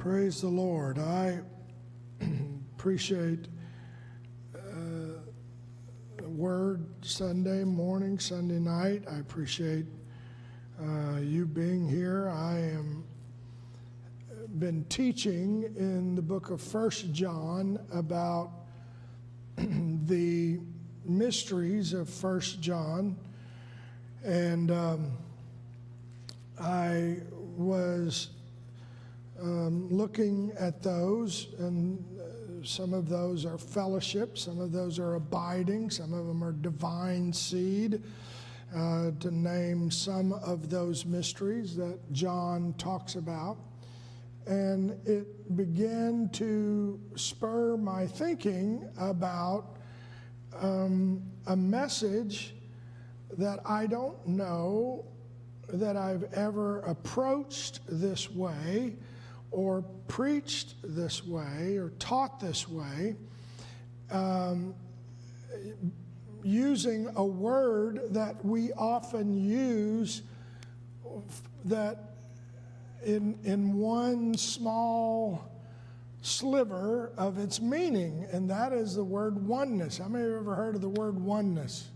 Praise the Lord. I appreciate uh, Word Sunday morning, Sunday night. I appreciate uh, you being here. I am been teaching in the book of First John about the mysteries of First John, and um, I was um, looking at those, and uh, some of those are fellowship, some of those are abiding, some of them are divine seed, uh, to name some of those mysteries that John talks about. And it began to spur my thinking about um, a message that I don't know that I've ever approached this way or preached this way or taught this way, um, using a word that we often use that in, in one small sliver of its meaning, and that is the word oneness. How many have ever heard of the word oneness?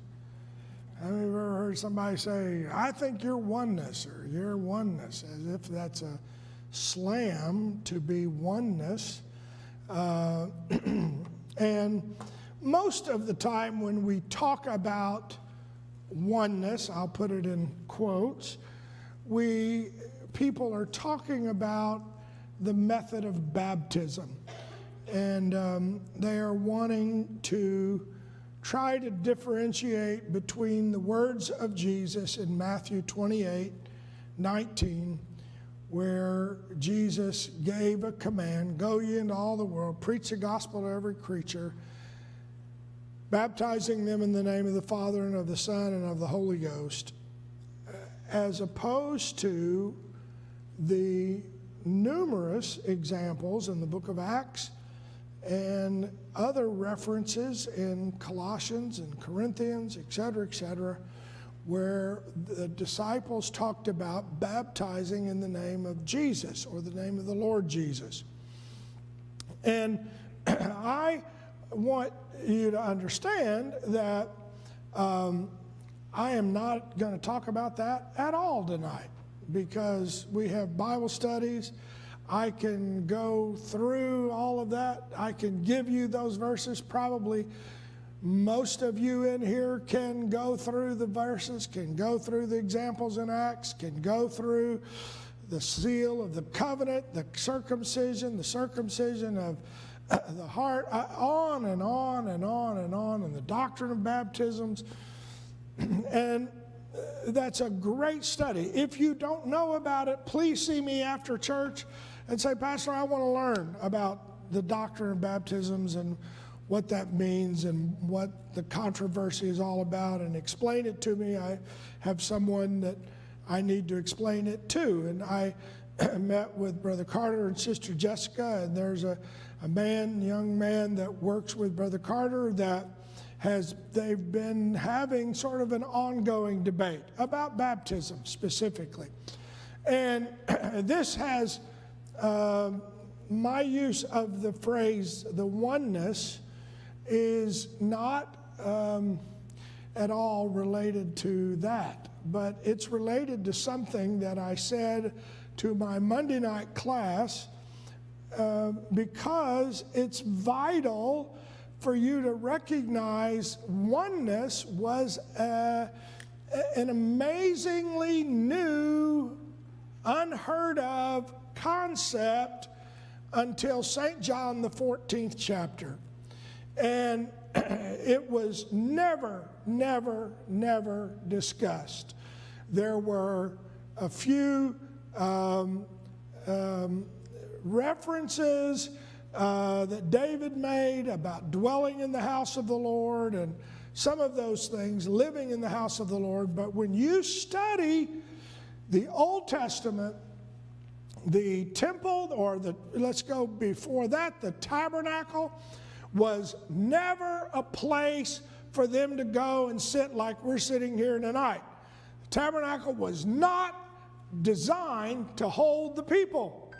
How many have ever heard somebody say, I think you're oneness, or you're oneness, as if that's a slam to be oneness. Uh, and most of the time, when we talk about oneness, I'll put it in quotes, we people are talking about the method of baptism. And um, they are wanting to try to differentiate between the words of Jesus in Matthew 28 19 where Jesus gave a command go ye into all the world, preach the gospel to every creature, baptizing them in the name of the Father and of the Son and of the Holy Ghost, as opposed to the numerous examples in the book of Acts and other references in Colossians and Corinthians, et cetera, et cetera where the disciples talked about baptizing in the name of Jesus or the name of the Lord Jesus. And I want you to understand that um, I am not going to talk about that at all tonight because we have Bible studies. I can go through all of that. I can give you those verses probably most of you in here can go through the verses, can go through the examples in Acts, can go through the seal of the covenant, the circumcision, the circumcision of the heart, uh, on and on and on and on, and the doctrine of baptisms. and uh, that's a great study. If you don't know about it, please see me after church and say, Pastor, I want to learn about the doctrine of baptisms and what that means and what the controversy is all about and explain it to me. I have someone that I need to explain it to. And I met with Brother Carter and Sister Jessica, and there's a, a man, young man that works with Brother Carter that has they've been having sort of an ongoing debate about baptism specifically. And this has uh, my use of the phrase the oneness is not um, at all related to that, but it's related to something that I said to my Monday night class uh, because it's vital for you to recognize oneness was a, an amazingly new, unheard of concept until St. John, the 14th chapter. And it was never, never, never discussed. There were a few um, um, references uh, that David made about dwelling in the house of the Lord and some of those things, living in the house of the Lord. But when you study the Old Testament, the temple, or the, let's go before that, the tabernacle, was never a place for them to go and sit like we're sitting here tonight. The tabernacle was not designed to hold the people.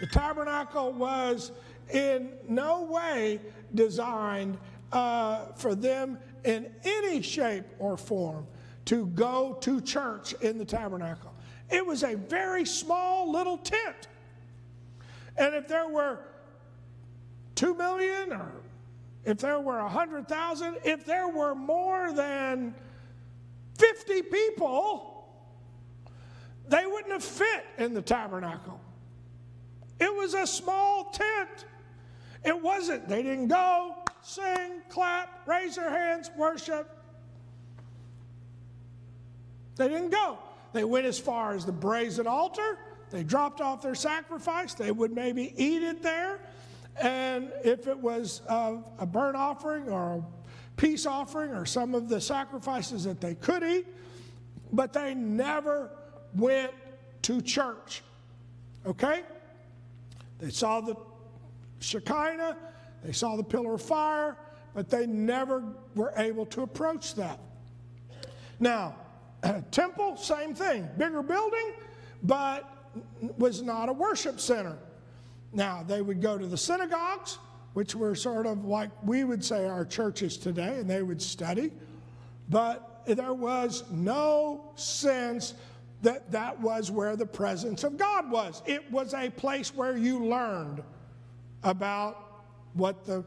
The tabernacle was in no way designed uh, for them in any shape or form to go to church in the tabernacle. It was a very small little tent. And if there were two million or if there were a hundred thousand, if there were more than 50 people, they wouldn't have fit in the tabernacle. It was a small tent. It wasn't, they didn't go, sing, clap, raise their hands, worship. They didn't go. They went as far as the brazen altar. They dropped off their sacrifice. They would maybe eat it there. And if it was uh, a burnt offering or a peace offering or some of the sacrifices that they could eat, but they never went to church. Okay? They saw the Shekinah, they saw the pillar of fire, but they never were able to approach that. Now, temple, same thing. Bigger building, but was not a worship center. Now, they would go to the synagogues, which were sort of like we would say our churches today, and they would study. But there was no sense that that was where the presence of God was. It was a place where you learned about what the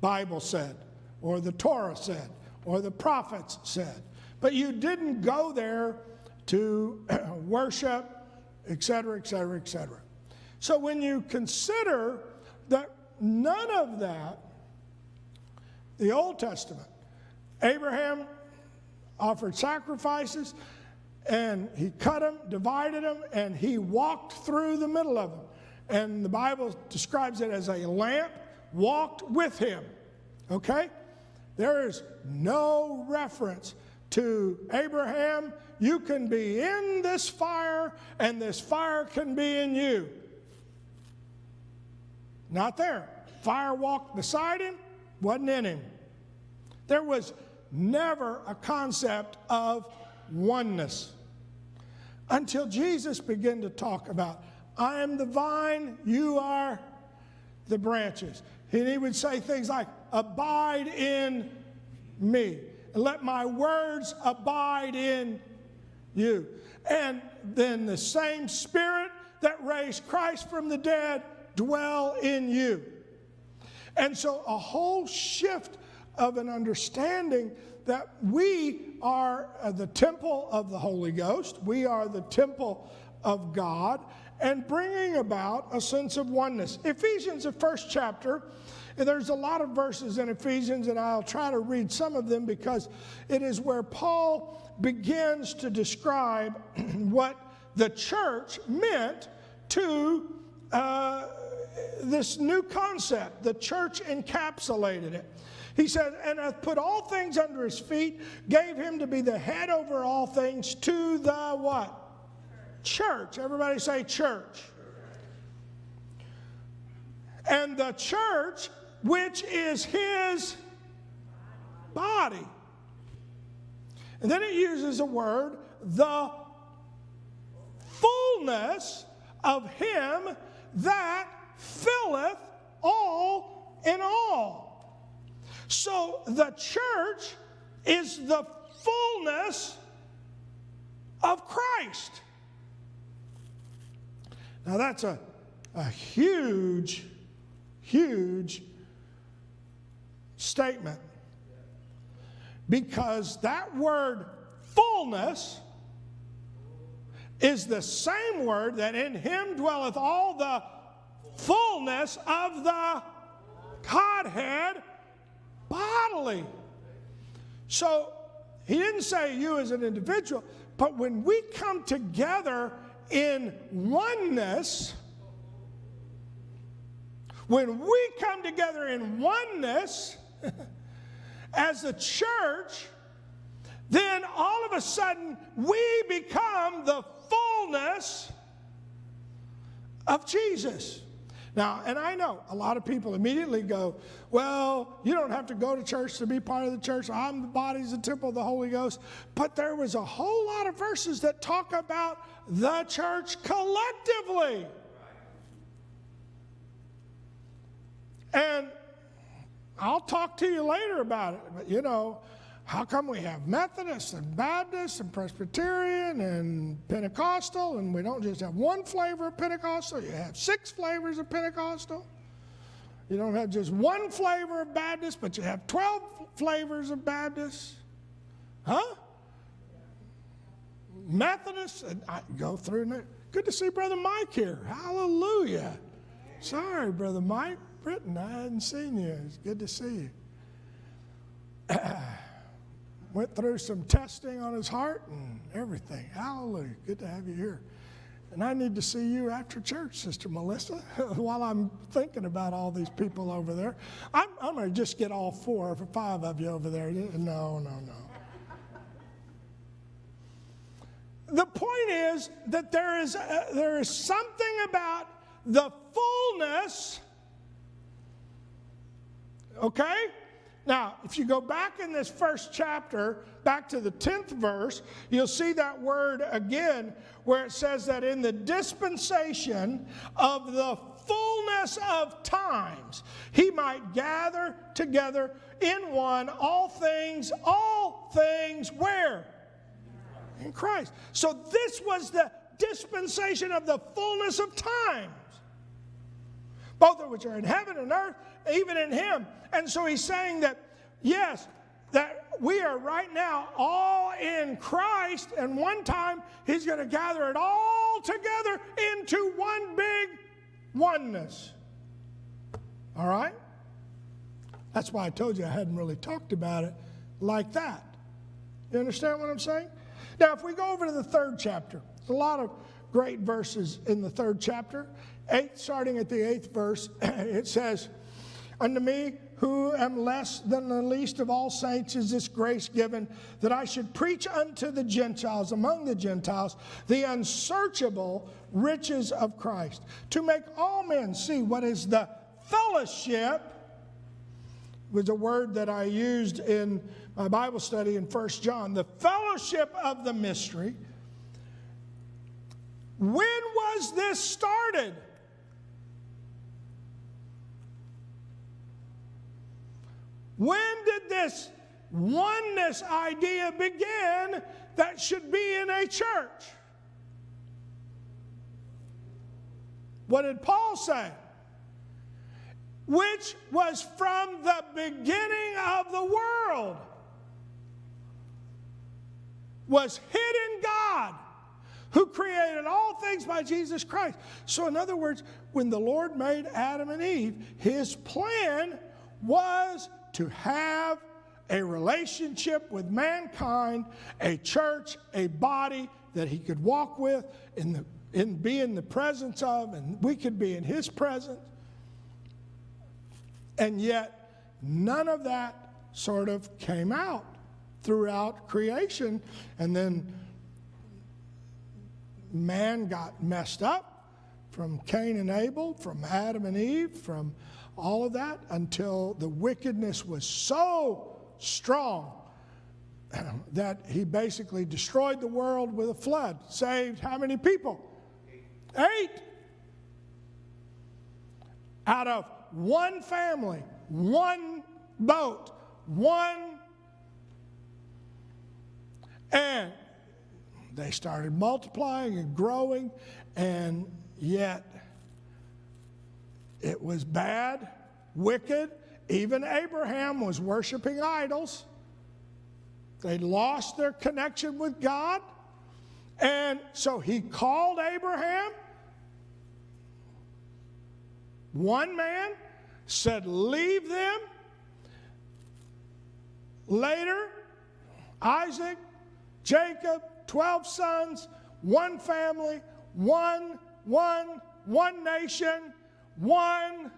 Bible said, or the Torah said, or the prophets said. But you didn't go there to worship, etc., etc., etc. So when you consider that none of that, the Old Testament, Abraham offered sacrifices and he cut them, divided them, and he walked through the middle of them. And the Bible describes it as a lamp walked with him. Okay? There is no reference to Abraham. You can be in this fire, and this fire can be in you. Not there. Fire walked beside him, wasn't in him. There was never a concept of oneness until Jesus began to talk about, I am the vine, you are the branches. And he would say things like, Abide in me, and let my words abide in you. And then the same spirit that raised Christ from the dead dwell in you. And so, a whole shift of an understanding that we are uh, the temple of the Holy Ghost, we are the temple of God, and bringing about a sense of oneness. Ephesians, the first chapter, there's a lot of verses in Ephesians, and I'll try to read some of them because it is where Paul begins to describe what the church meant to uh, this new concept. The church encapsulated it. He said, and hath put all things under his feet, gave him to be the head over all things to the what? Church. Everybody say church. And the church, which is his body. And then it uses a word, the fullness of him that filleth all in all. So the church is the fullness of Christ. Now that's a, a huge, huge statement because that word fullness is the same word that in him dwelleth all the fullness of the Godhead bodily. So he didn't say you as an individual, but when we come together in oneness, when we come together in oneness as a church, then all of a sudden we become the fullness of Jesus. Now, and I know a lot of people immediately go, Well, you don't have to go to church to be part of the church. I'm the body's the temple of the Holy Ghost. But there was a whole lot of verses that talk about the church collectively. And I'll talk to you later about it. But you know, how come we have Methodist and Baptist and Presbyterian and Pentecostal, and we don't just have one flavor of Pentecostal, you have six flavors of Pentecostal? You don't have just one flavor of Baptist, but you have 12 flavors of Baptist? Huh? Methodist, and I go through. Good to see Brother Mike here. Hallelujah. Sorry, Brother Mike. Britton, I hadn't seen you. It's good to see you. Went through some testing on his heart and everything. Hallelujah. Good to have you here. And I need to see you after church, Sister Melissa, while I'm thinking about all these people over there. I'm, I'm going to just get all four or five of you over there. No, no, no. The point is that there is, a, there is something about the fullness, okay? Now, if you go back in this first chapter, back to the 10th verse, you'll see that word again where it says that in the dispensation of the fullness of times, he might gather together in one all things, all things where? In Christ. So this was the dispensation of the fullness of times both of which are in heaven and earth, even in him. And so he's saying that, yes, that we are right now all in Christ, and one time he's going to gather it all together into one big oneness. All right? That's why I told you I hadn't really talked about it like that. You understand what I'm saying? Now, if we go over to the third chapter, there's a lot of great verses in the third chapter. Eight, starting at the eighth verse, it says, Unto me, who am less than the least of all saints, is this grace given that I should preach unto the Gentiles, among the Gentiles, the unsearchable riches of Christ, to make all men see what is the fellowship, was a word that I used in my Bible study in First John, the fellowship of the mystery. When was this started? When did this oneness idea begin that should be in a church? What did Paul say? Which was from the beginning of the world, was hidden God who created all things by Jesus Christ. So, in other words, when the Lord made Adam and Eve, his plan was to have a relationship with mankind, a church, a body that he could walk with in the in be in the presence of, and we could be in his presence. And yet, none of that sort of came out throughout creation. And then man got messed up from Cain and Abel, from Adam and Eve, from all of that until the wickedness was so strong that he basically destroyed the world with a flood. Saved how many people? Eight. Out of one family, one boat, one. And they started multiplying and growing, and yet it was bad, wicked. Even Abraham was worshiping idols. They lost their connection with God. And so he called Abraham, one man, said, Leave them. Later, Isaac, Jacob, 12 sons, one family, one, one, one nation one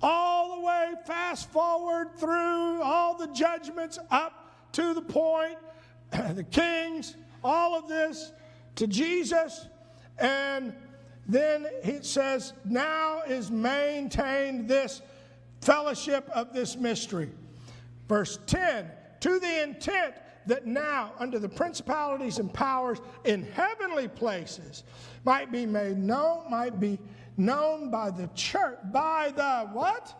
all the way fast forward through all the judgments up to the point, the kings, all of this to Jesus. And then it says, now is maintained this fellowship of this mystery. Verse 10 to the intent that now, under the principalities and powers in heavenly places, might be made known, might be known by the church, by the what?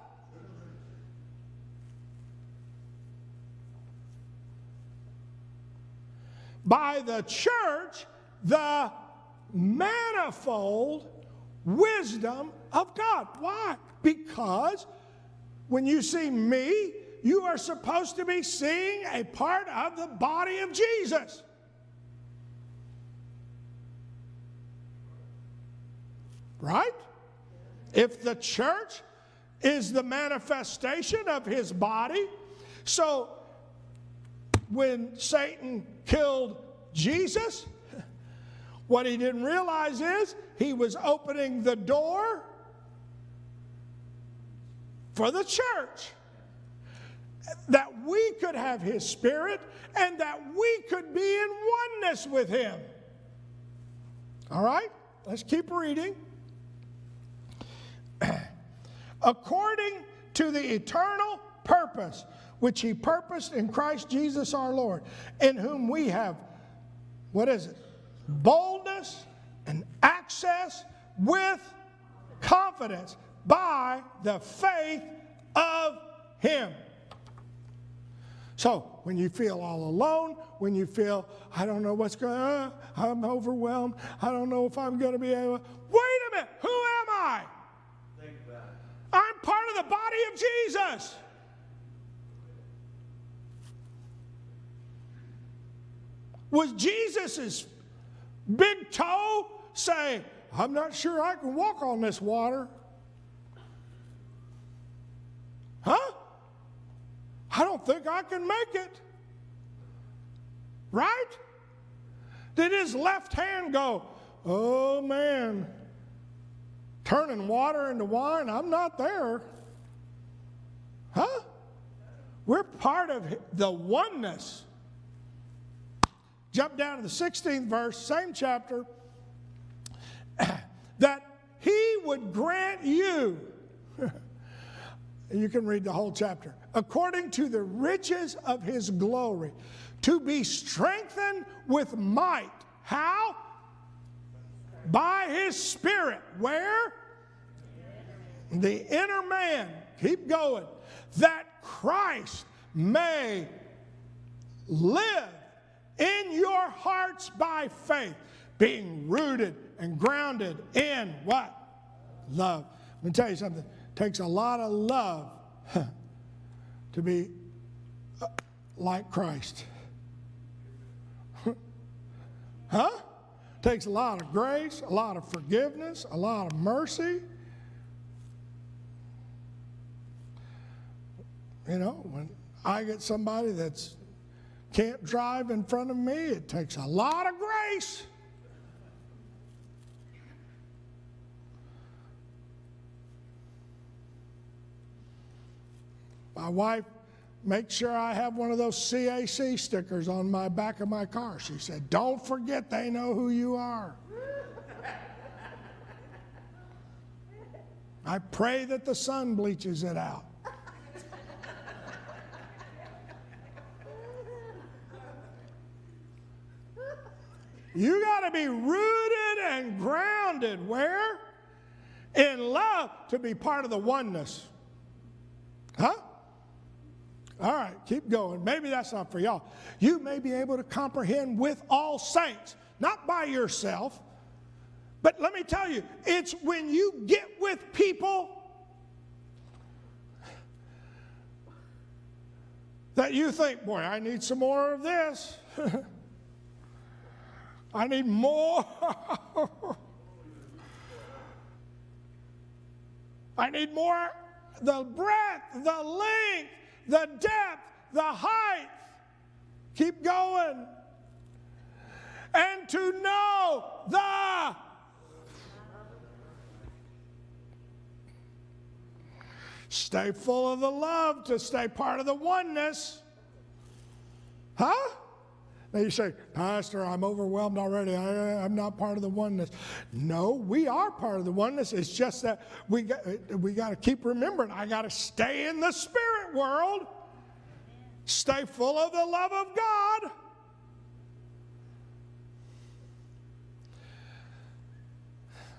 By the church, the manifold wisdom of God. Why? Because when you see me, you are supposed to be seeing a part of the body of Jesus. Right? If the church is the manifestation of his body, so when Satan killed Jesus, what he didn't realize is he was opening the door for the church. That we could have his spirit and that we could be in oneness with him. All right, let's keep reading. According to the eternal purpose which he purposed in Christ Jesus our Lord, in whom we have, what is it? Boldness and access with confidence by the faith of him. So, when you feel all alone, when you feel, I don't know what's going on, uh, I'm overwhelmed, I don't know if I'm going to be able, wait a minute, who am I? I'm part of the body of Jesus. Was Jesus's big toe say, I'm not sure I can walk on this water? Huh? I don't think I can make it. Right? Did his left hand go, oh man, turning water into wine? I'm not there. Huh? We're part of the oneness Jump down to the 16th verse, same chapter, that he would grant you, you can read the whole chapter, according to the riches of his glory, to be strengthened with might. How? By his spirit. Where? The inner man. Keep going. That Christ may live in your hearts by faith, being rooted and grounded in what? Love. Let me tell you something. It takes a lot of love to be uh, like Christ. huh? Takes a lot of grace, a lot of forgiveness, a lot of mercy. You know, when I get somebody that's can't drive in front of me. It takes a lot of grace. My wife makes sure I have one of those CAC stickers on my back of my car. She said, Don't forget they know who you are. I pray that the sun bleaches it out. You got to be rooted and grounded where? In love to be part of the oneness. All right, keep going. Maybe that's not for y'all. You may be able to comprehend with all saints, not by yourself. But let me tell you, it's when you get with people that you think, boy, I need some more of this. I need more. I need more the breadth, the length, the depth, the height. Keep going. And to know the Stay full of the love to stay part of the oneness. Huh? You say, Pastor, I'm overwhelmed already. I, am not part of the oneness. No, we are part of the oneness. It's just that we got, we got to keep remembering I got to stay in the spirit world, stay full of the love of God.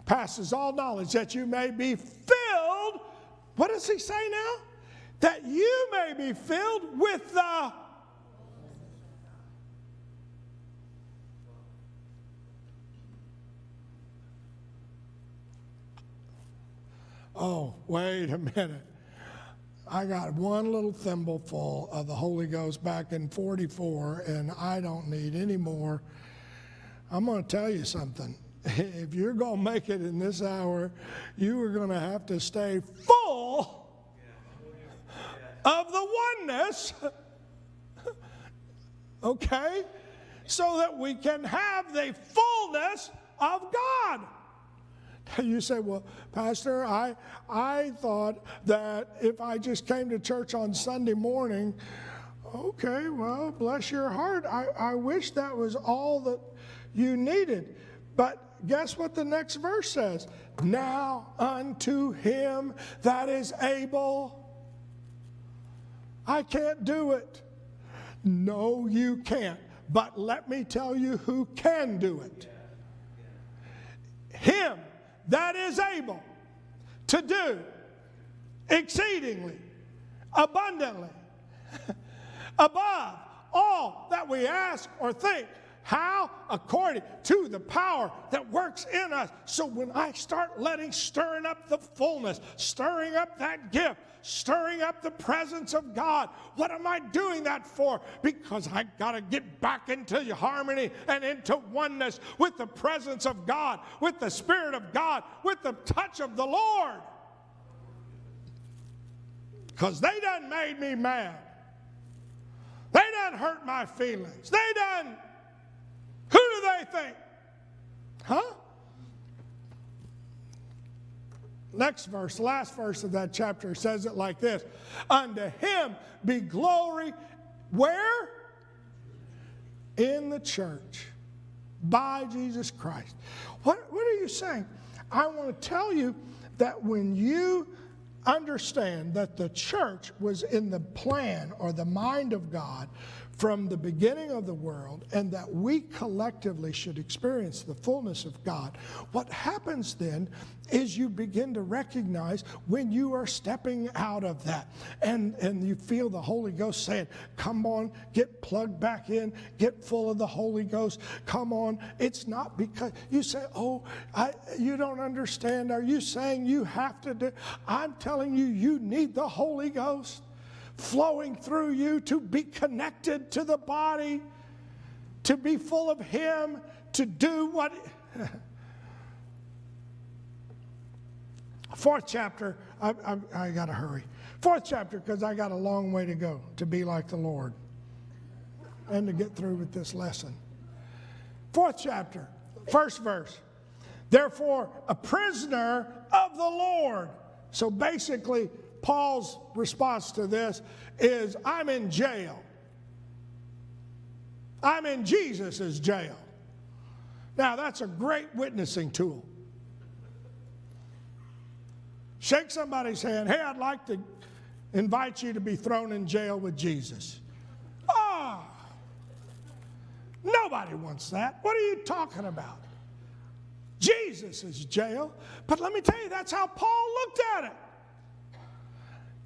passes all knowledge, that you may be filled. What does he say now? That you may be filled with the Oh, wait a minute. I got one little thimbleful of the Holy Ghost back in 44, and I don't need any more. I'm going to tell you something. If you're going to make it in this hour, you are going to have to stay full of the oneness, okay? So that we can have the fullness of God. You say, well, Pastor, I, I thought that if I just came to church on Sunday morning, okay, well, bless your heart. I, I wish that was all that you needed. But guess what the next verse says? Now unto him that is able. I can't do it. No, you can't. But let me tell you who can do it. Him that is able to do exceedingly, abundantly, above all that we ask or think. How? According to the power that works in us. So when I start letting, stirring up the fullness, stirring up that gift, stirring up the presence of God. What am I doing that for? Because I got to get back into harmony and into oneness with the presence of God, with the Spirit of God, with the touch of the Lord. Because they done made me mad. They done hurt my feelings. They done. They think? Huh? Next verse, last verse of that chapter says it like this Unto him be glory, where? In the church, by Jesus Christ. What, what are you saying? I want to tell you that when you understand that the church was in the plan or the mind of God from the beginning of the world and that we collectively should experience the fullness of God, what happens then is you begin to recognize when you are stepping out of that and, and you feel the Holy Ghost saying, Come on, get plugged back in, get full of the Holy Ghost, come on. It's not because you say, Oh, I, you don't understand. Are you saying you have to do? I'm telling you, you need the Holy Ghost flowing through you to be connected to the body, to be full of Him, to do what. Fourth chapter, I, I, I got to hurry. Fourth chapter, because I got a long way to go to be like the Lord and to get through with this lesson. Fourth chapter, first verse. Therefore, a prisoner of the Lord. So basically, Paul's response to this is I'm in jail. I'm in Jesus' jail. Now, that's a great witnessing tool. Shake somebody's hand. Hey, I'd like to invite you to be thrown in jail with Jesus. Ah, oh, nobody wants that. What are you talking about? Jesus' is jail. But let me tell you, that's how Paul looked at it.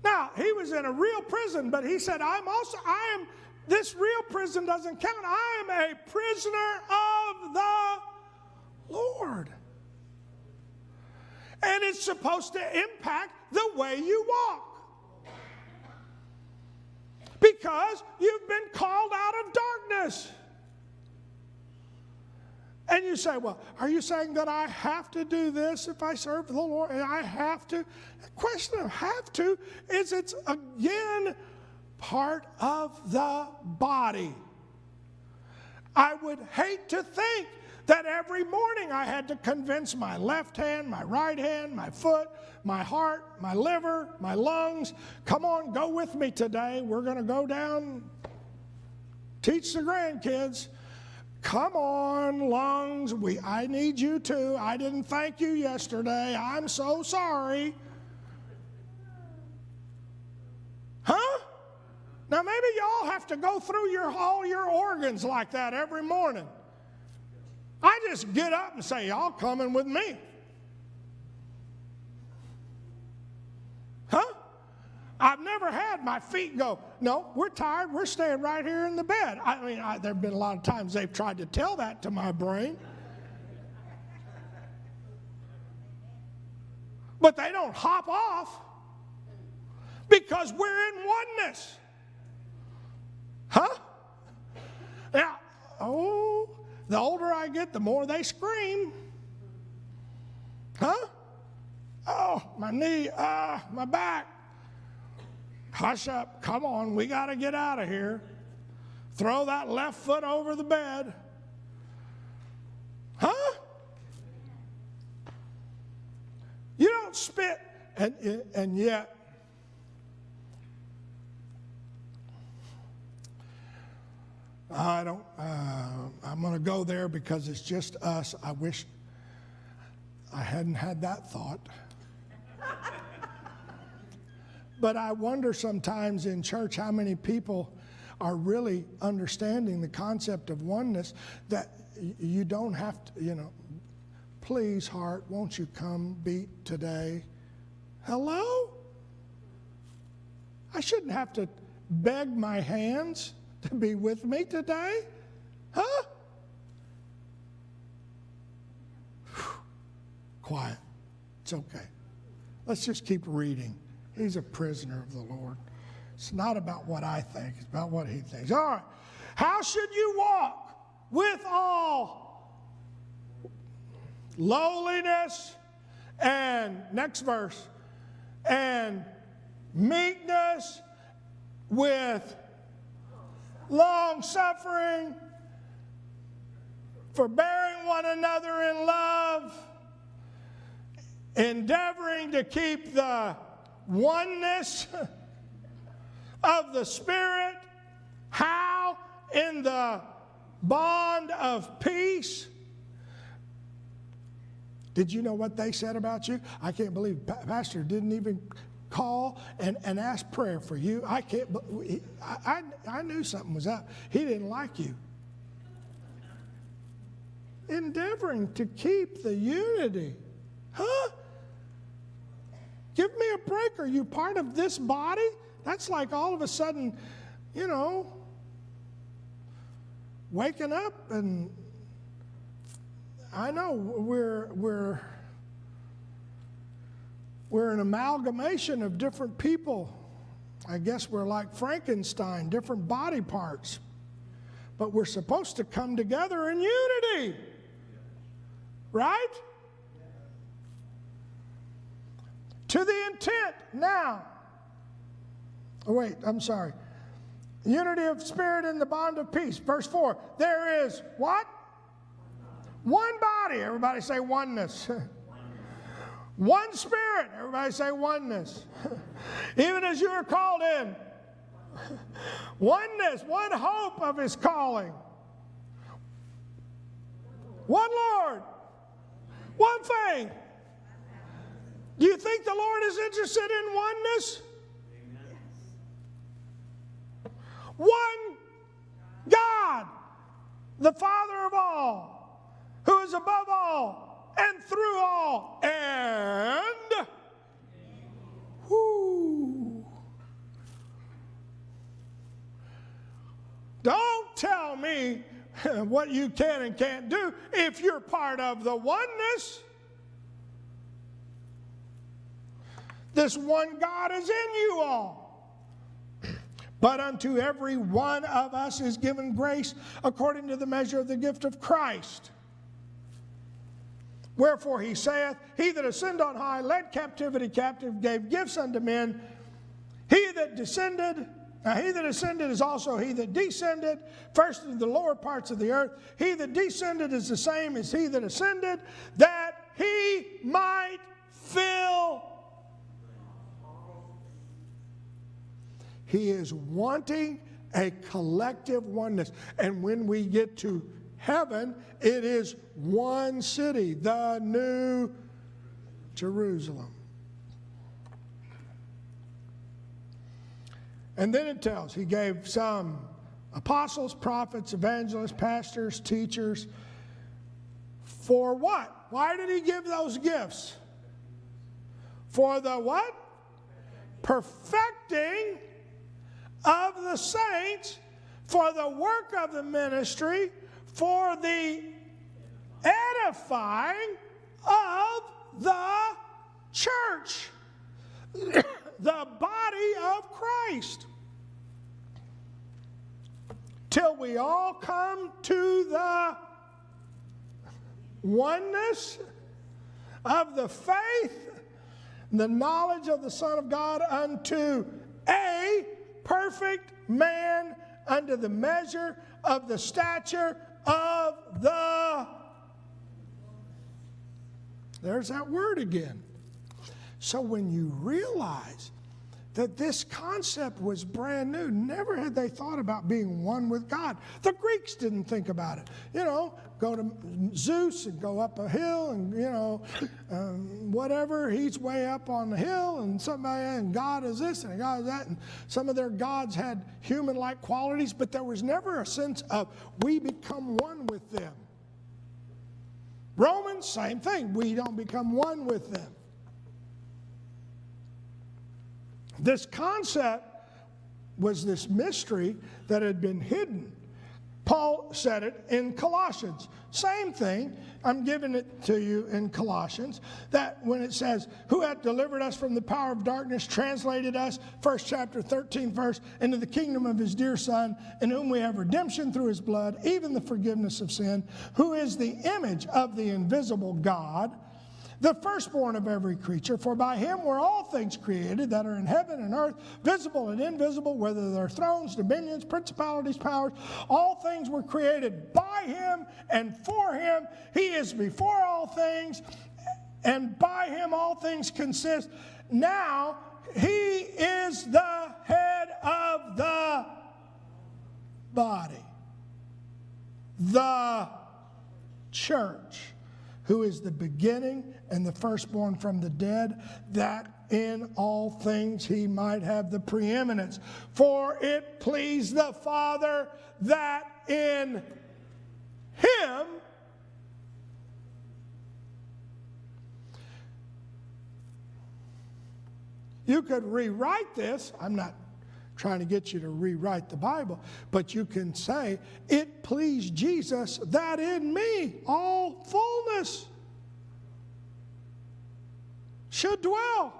Now, he was in a real prison, but he said, I'm also, I am, this real prison doesn't count. I am a prisoner of the Lord. And it's supposed to impact the way you walk. Because you've been called out of darkness. And you say, well, are you saying that I have to do this if I serve the Lord? And I have to? The question of have to is it's again part of the body. I would hate to think that every morning I had to convince my left hand, my right hand, my foot, my heart, my liver, my lungs, come on, go with me today. We're going to go down, teach the grandkids. Come on, lungs. We, I need you too. I didn't thank you yesterday. I'm so sorry. Huh? Now maybe y'all have to go through your all your organs like that every morning. I just get up and say, Y'all coming with me. never had my feet go, no, we're tired, we're staying right here in the bed. I mean, there have been a lot of times they've tried to tell that to my brain. But they don't hop off because we're in oneness. Huh? Now, oh, the older I get, the more they scream. Huh? Oh, my knee, ah, my back. Hush up. Come on, we got to get out of here. Throw that left foot over the bed. Huh? You don't spit, and, and yet, I don't, uh, I'm going to go there because it's just us. I wish I hadn't had that thought. but I wonder sometimes in church how many people are really understanding the concept of oneness that you don't have to, you know, please, heart, won't you come beat today? Hello? I shouldn't have to beg my hands to be with me today? Huh? Quiet. It's okay. Let's just keep reading. He's a prisoner of the Lord. It's not about what I think, it's about what he thinks. All right. How should you walk with all lowliness, and next verse, and meekness with long suffering, forbearing one another in love, endeavoring to keep the oneness of the Spirit. How? In the bond of peace. Did you know what they said about you? I can't believe Pastor didn't even call and, and ask prayer for you. I can't, I, I, I knew something was up. He didn't like you. Endeavoring to keep the unity. Huh? Give me a break. Are you part of this body? That's like all of a sudden, you know, waking up and I know we're, we're, we're an amalgamation of different people. I guess we're like Frankenstein, different body parts. But we're supposed to come together in unity. Right? To the intent now. Oh, wait, I'm sorry. Unity of spirit in the bond of peace. Verse 4. There is what? One body. Everybody say oneness. One spirit. Everybody say oneness. Even as you are called in. Oneness, one hope of his calling. One Lord. One faith. Do you think the Lord is interested in oneness? One God, the Father of all who is above all and through all and whoo. Don't tell me what you can and can't do if you're part of the oneness. This one God is in you all. But unto every one of us is given grace according to the measure of the gift of Christ. Wherefore he saith, He that ascended on high led captivity captive, gave gifts unto men. He that descended, now he that ascended is also he that descended, first into the lower parts of the earth. He that descended is the same as he that ascended, that he might fill. He is wanting a collective oneness. And when we get to heaven, it is one city, the new Jerusalem. And then it tells, he gave some apostles, prophets, evangelists, pastors, teachers. For what? Why did he give those gifts? For the what? perfecting of the saints for the work of the ministry, for the edifying of the church, the body of Christ, till we all come to the oneness of the faith, the knowledge of the Son of God unto a perfect man, unto the measure of the stature of the. There's that word again. So when you realize that this concept was brand new. Never had they thought about being one with God. The Greeks didn't think about it. You know, go to Zeus and go up a hill and, you know, um, whatever. He's way up on the hill and somebody, and God is this and God is that. And some of their gods had human like qualities, but there was never a sense of we become one with them. Romans, same thing. We don't become one with them. This concept was this mystery that had been hidden. Paul said it in Colossians. Same thing. I'm giving it to you in Colossians. That when it says, Who hath delivered us from the power of darkness, translated us, first chapter, 13 verse, into the kingdom of his dear Son, in whom we have redemption through his blood, even the forgiveness of sin, who is the image of the invisible God the firstborn of every creature, for by him were all things created that are in heaven and earth, visible and invisible, whether they're thrones, dominions, principalities, powers, all things were created by him and for him. He is before all things, and by him all things consist. Now he is the head of the body, the church who is the beginning and the firstborn from the dead, that in all things he might have the preeminence. For it pleased the Father that in him you could rewrite this. I'm not trying to get you to rewrite the Bible, but you can say, It pleased Jesus that in me all fullness should dwell.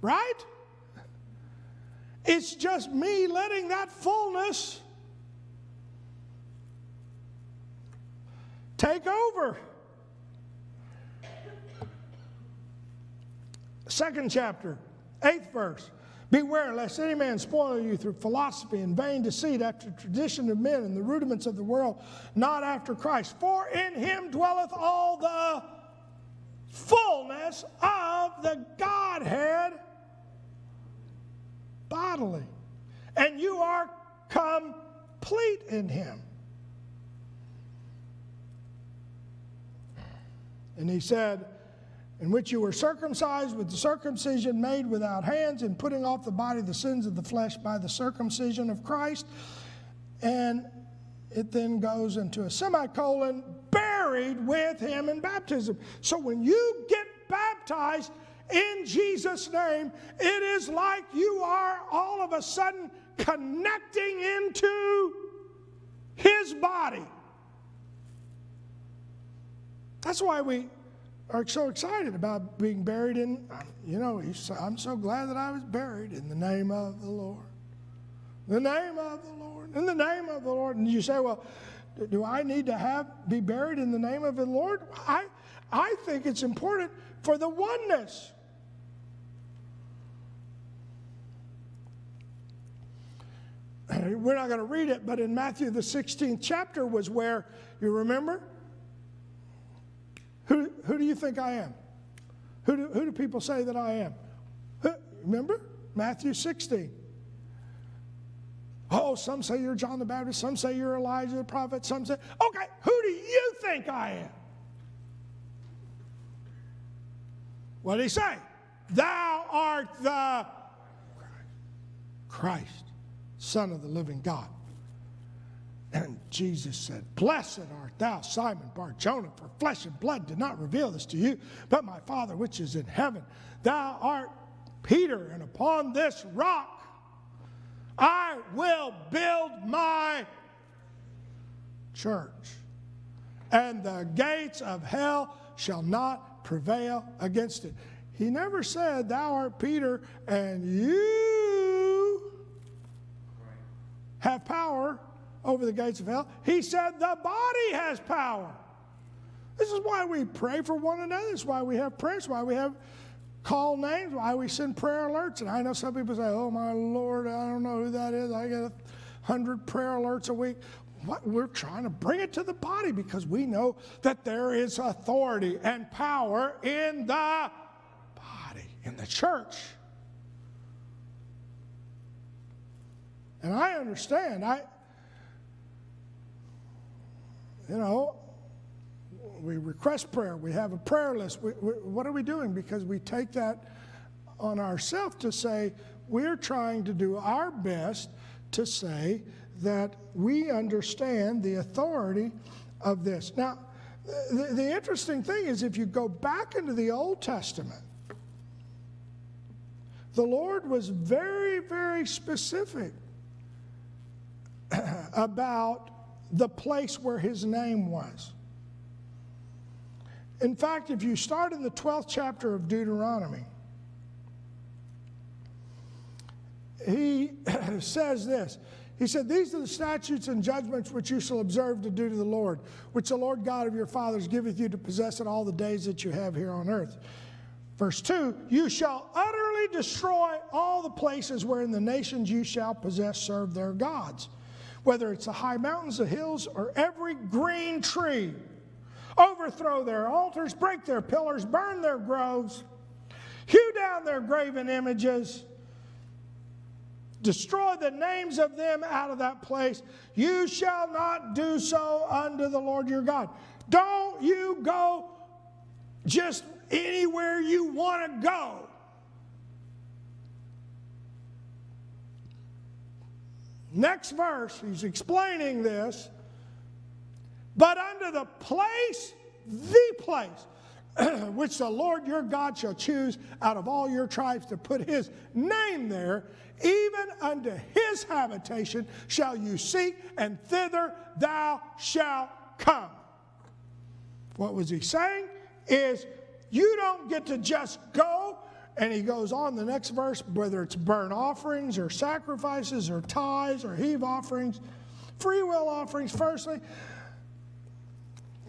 Right? It's just me letting that fullness take over. Second chapter, eighth verse. Beware lest any man spoil you through philosophy and vain deceit after tradition of men and the rudiments of the world, not after Christ. For in him dwelleth all the fullness of the Godhead bodily. And you are complete in him. And he said, in which you were circumcised with the circumcision made without hands, and putting off the body the sins of the flesh by the circumcision of Christ. And it then goes into a semicolon, buried with him in baptism. So when you get baptized in Jesus' name, it is like you are all of a sudden connecting into his body. That's why we are so excited about being buried in, you know, I'm so glad that I was buried in the name of the Lord. The name of the Lord. In the name of the Lord. And you say, well, do I need to have be buried in the name of the Lord? I, I think it's important for the oneness. We're not going to read it, but in Matthew, the 16th chapter was where, you remember? Who, who do you think I am? Who do, who do people say that I am? Remember? Matthew 16. Oh, some say you're John the Baptist, some say you're Elijah the prophet, some say, okay, who do you think I am? What did he say? Thou art the Christ, Son of the living God. And Jesus said, Blessed art thou, Simon Bar Jonah, for flesh and blood did not reveal this to you, but my Father which is in heaven. Thou art Peter, and upon this rock I will build my church, and the gates of hell shall not prevail against it. He never said, Thou art Peter, and you have power over the gates of hell. He said, The body has power. This is why we pray for one another. This is why we have prayers, why we have call names, why we send prayer alerts. And I know some people say, Oh, my Lord, I don't know who that is. I get a hundred prayer alerts a week. What we're trying to bring it to the body because we know that there is authority and power in the body, in the church. And I understand. I, you know, we request prayer. We have a prayer list. We, we, what are we doing? Because we take that on ourselves to say we're trying to do our best to say that we understand the authority of this. Now, the, the interesting thing is if you go back into the Old Testament, the Lord was very, very specific about the place where his name was. In fact, if you start in the 12th chapter of Deuteronomy, he says this. He said, These are the statutes and judgments which you shall observe to do to the Lord, which the Lord God of your fathers giveth you to possess in all the days that you have here on earth. Verse 2 You shall utterly destroy all the places wherein the nations you shall possess serve their gods, whether it's the high mountains, the hills, or every green tree overthrow their altars, break their pillars, burn their groves, hew down their graven images, destroy the names of them out of that place. You shall not do so unto the Lord your God. Don't you go just anywhere you want to go. Next verse, he's explaining this but unto the place, the place, which the Lord your God shall choose out of all your tribes to put his name there, even unto his habitation shall you seek, and thither thou shalt come. What was he saying? Is you don't get to just go. And he goes on the next verse, whether it's burnt offerings or sacrifices or tithes or heave offerings, free will offerings, firstly,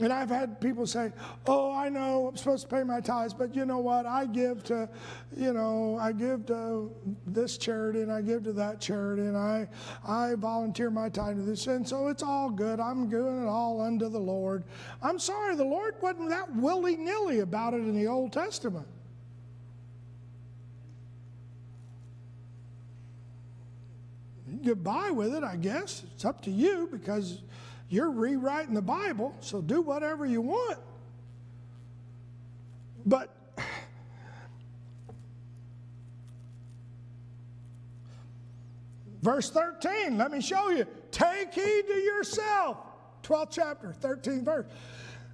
and I've had people say, "Oh, I know I'm supposed to pay my tithes, but you know what? I give to, you know, I give to this charity and I give to that charity and I, I volunteer my time to this, and so it's all good. I'm doing it all unto the Lord. I'm sorry, the Lord wasn't that willy nilly about it in the Old Testament. Get by with it, I guess. It's up to you because you're rewriting the Bible, so do whatever you want. But verse 13, let me show you. Take heed to yourself. 12th chapter, 13th verse.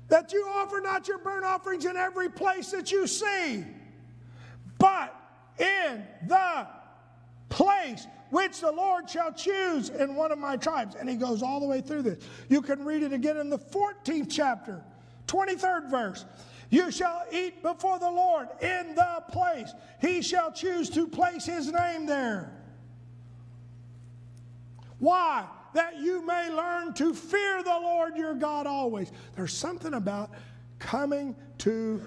That you offer not your burnt offerings in every place that you see, but in the place which the Lord shall choose in one of my tribes. And he goes all the way through this. You can read it again in the 14th chapter, 23rd verse. You shall eat before the Lord in the place. He shall choose to place his name there. Why? That you may learn to fear the Lord your God always. There's something about coming to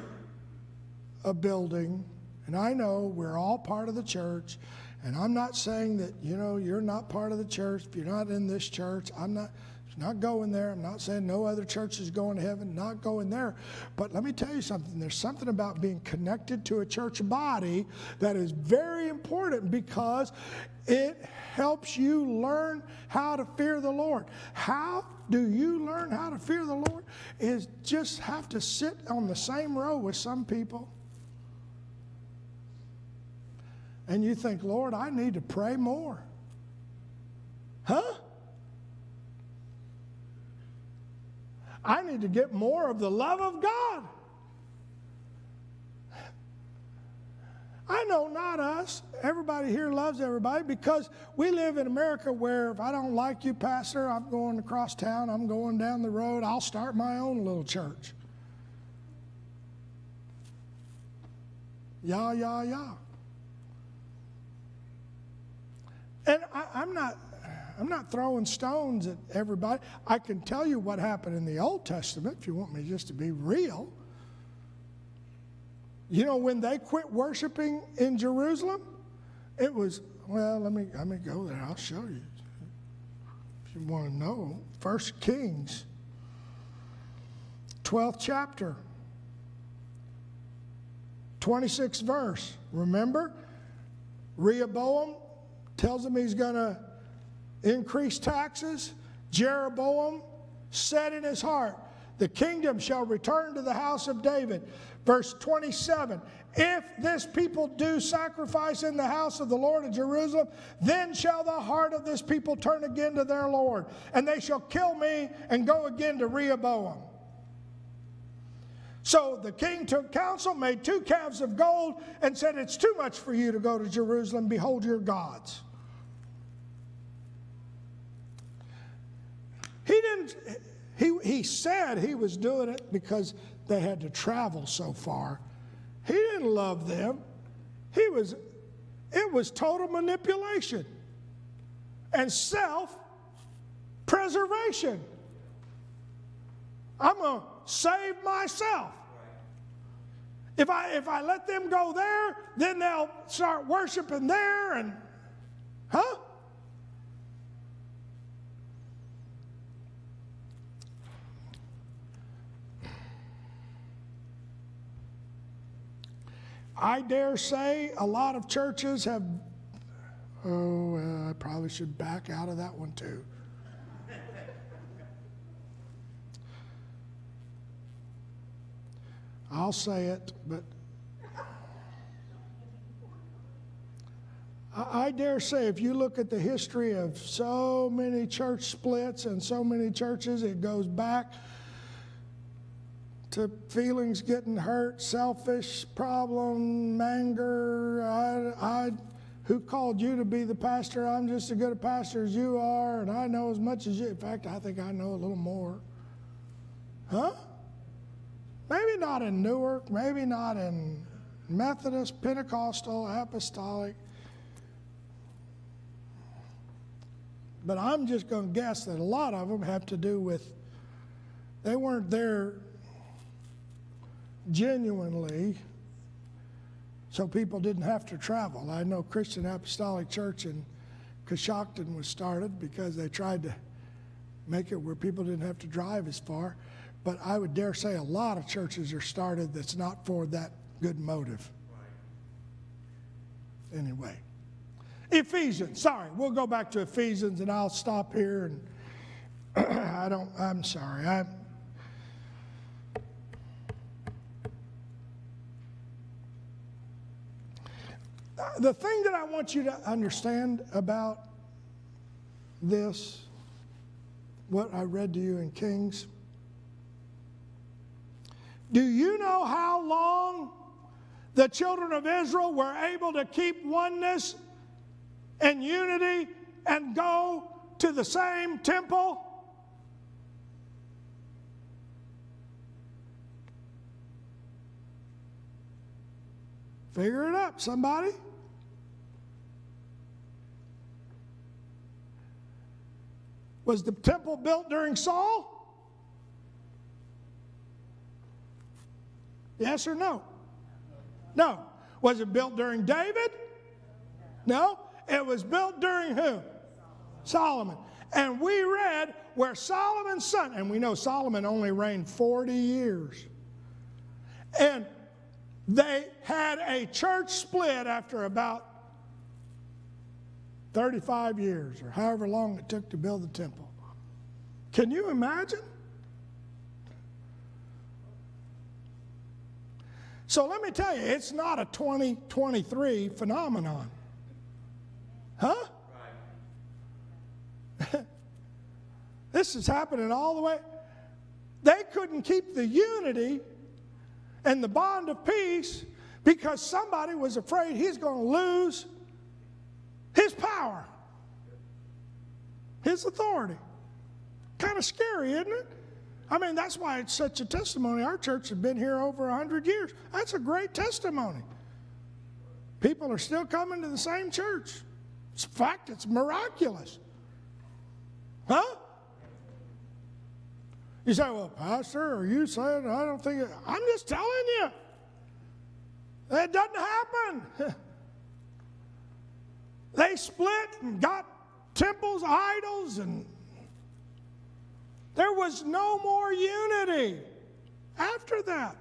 a building, and I know we're all part of the church, and I'm not saying that, you know, you're not part of the church. If you're not in this church, I'm not not going there. I'm not saying no other church is going to heaven, not going there. But let me tell you something. There's something about being connected to a church body that is very important because it helps you learn how to fear the Lord. How do you learn how to fear the Lord? Is just have to sit on the same row with some people and you think, Lord, I need to pray more. Huh? I need to get more of the love of God. I know not us. Everybody here loves everybody because we live in America where if I don't like you, Pastor, I'm going across town, I'm going down the road, I'll start my own little church. Yeah, yeah, yeah. And I, am not. I'm not throwing stones at everybody. I can tell you what happened in the Old Testament if you want me just to be real. You know, when they quit worshiping in Jerusalem, it was, well, let me, let me go there. I'll show you. If you want to know, First Kings, 12th chapter, 26th verse. Remember? Rehoboam tells him he's going to increase taxes. Jeroboam said in his heart, The kingdom shall return to the house of David. Verse 27 If this people do sacrifice in the house of the Lord of Jerusalem, then shall the heart of this people turn again to their Lord, and they shall kill me and go again to Rehoboam. So the king took counsel, made two calves of gold, and said, It's too much for you to go to Jerusalem. Behold your gods. He didn't, he, he said he was doing it because they had to travel so far. He didn't love them. He was, it was total manipulation and self preservation. I'm going to save myself. If I, if I let them go there, then they'll start worshiping there and, huh? I dare say a lot of churches have, oh, uh, I probably should back out of that one too. I'll say it, but I dare say if you look at the history of so many church splits and so many churches, it goes back to feelings getting hurt, selfish problem, anger. I, I, who called you to be the pastor? I'm just as good a pastor as you are, and I know as much as you. In fact, I think I know a little more. Huh? Maybe not in Newark, maybe not in Methodist, Pentecostal, Apostolic. But I'm just going to guess that a lot of them have to do with they weren't there genuinely so people didn't have to travel. I know Christian Apostolic Church in Coshocton was started because they tried to make it where people didn't have to drive as far. But I would dare say a lot of churches are started that's not for that good motive. Anyway, Ephesians. Sorry, we'll go back to Ephesians and I'll stop here. And I don't, I'm sorry. I'm, the thing that I want you to understand about this, what I read to you in Kings, do you know how long the children of Israel were able to keep oneness and unity and go to the same temple? Figure it up, somebody. Was the temple built during Saul? Yes or no? No. Was it built during David? No. It was built during who? Solomon. And we read where Solomon's son, and we know Solomon only reigned 40 years. And they had a church split after about 35 years or however long it took to build the temple. Can you imagine? So let me tell you, it's not a 2023 phenomenon. Huh? This is happening all the way. They couldn't keep the unity and the bond of peace because somebody was afraid he's going to lose his power, his authority. Kind of scary, isn't it? I mean, that's why it's such a testimony. Our church has been here over 100 years. That's a great testimony. People are still coming to the same church. In fact, it's miraculous. Huh? You say, well, Pastor, are you saying I don't think it? I'm just telling you. It doesn't happen. they split and got temples, idols, and there was no more unity after that.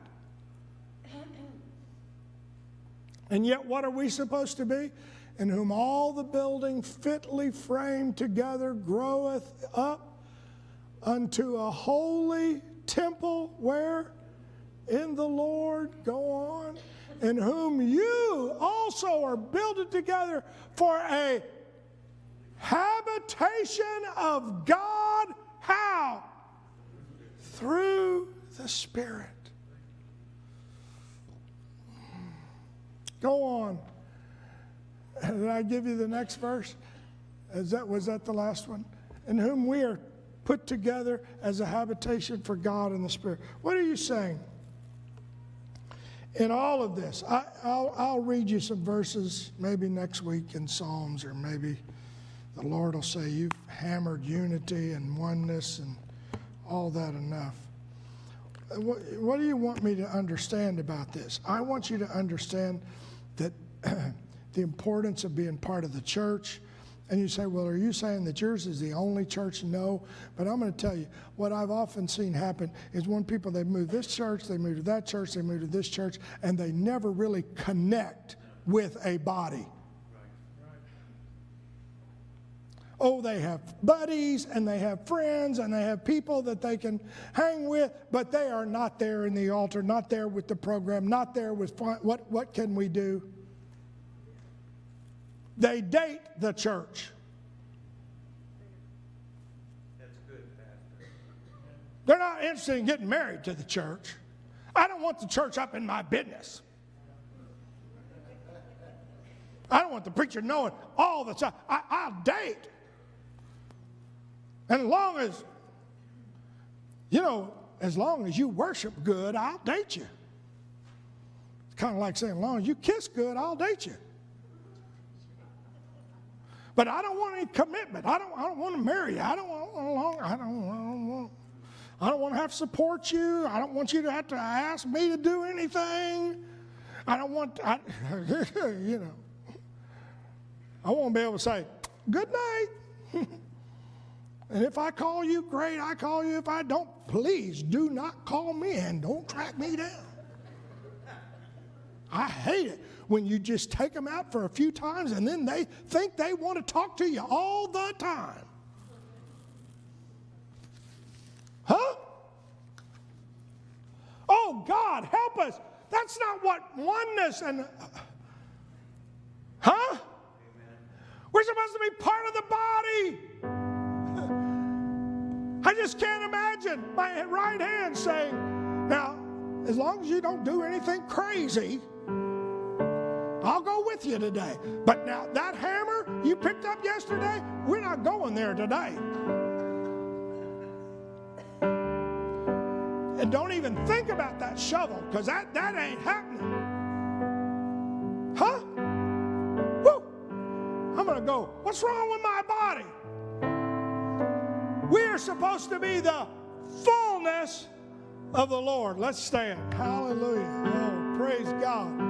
And yet, what are we supposed to be? In whom all the building fitly framed together groweth up unto a holy temple, where? In the Lord, go on, in whom you also are builded together for a habitation of God. How? Through the Spirit. Go on. Did I give you the next verse? Is that, was that the last one? In whom we are put together as a habitation for God in the Spirit. What are you saying? In all of this, I, will I'll read you some verses maybe next week in Psalms, or maybe the Lord will say, You've hammered unity and oneness and all that enough. What, what do you want me to understand about this? I want you to understand that the importance of being part of the church. And you say, well, are you saying that yours is the only church? No. But I'm going to tell you, what I've often seen happen is when people, they move this church, they move to that church, they move to this church, and they never really connect with a body. Oh, they have buddies and they have friends and they have people that they can hang with, but they are not there in the altar, not there with the program, not there with what, what can we do? They date the church. That's good, They're not interested in getting married to the church. I don't want the church up in my business. I don't want the preacher knowing all the time. I, I'll date. And as long as, you know, as long as you worship good, I'll date you. It's kind of like saying, as long as you kiss good, I'll date you. But I don't want any commitment. I don't, I don't want to marry you. I don't want, I don't, I don't want, I don't want to have to support you. I don't want you to have to ask me to do anything. I don't want, I, you know, I want to be able to say, good night. and if I call you, great, I call you. If I don't, please do not call me and don't track me down. I hate it when you just take them out for a few times and then they think they want to talk to you all the time. Huh? Oh, God, help us. That's not what oneness and. Huh? We're supposed to be part of the body. I just can't imagine my right hand saying, now, as long as you don't do anything crazy, I'll go with you today. But now, that hammer you picked up yesterday, we're not going there today. And don't even think about that shovel, because that, that ain't happening. Huh? Woo! I'm going to go, what's wrong with my body? We are supposed to be the fullness of the Lord. Let's stand. Hallelujah. Oh, praise God.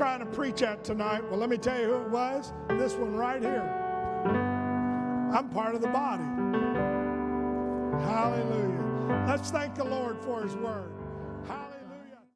Trying to preach at tonight. Well, let me tell you who it was. This one right here. I'm part of the body. Hallelujah. Let's thank the Lord for his word.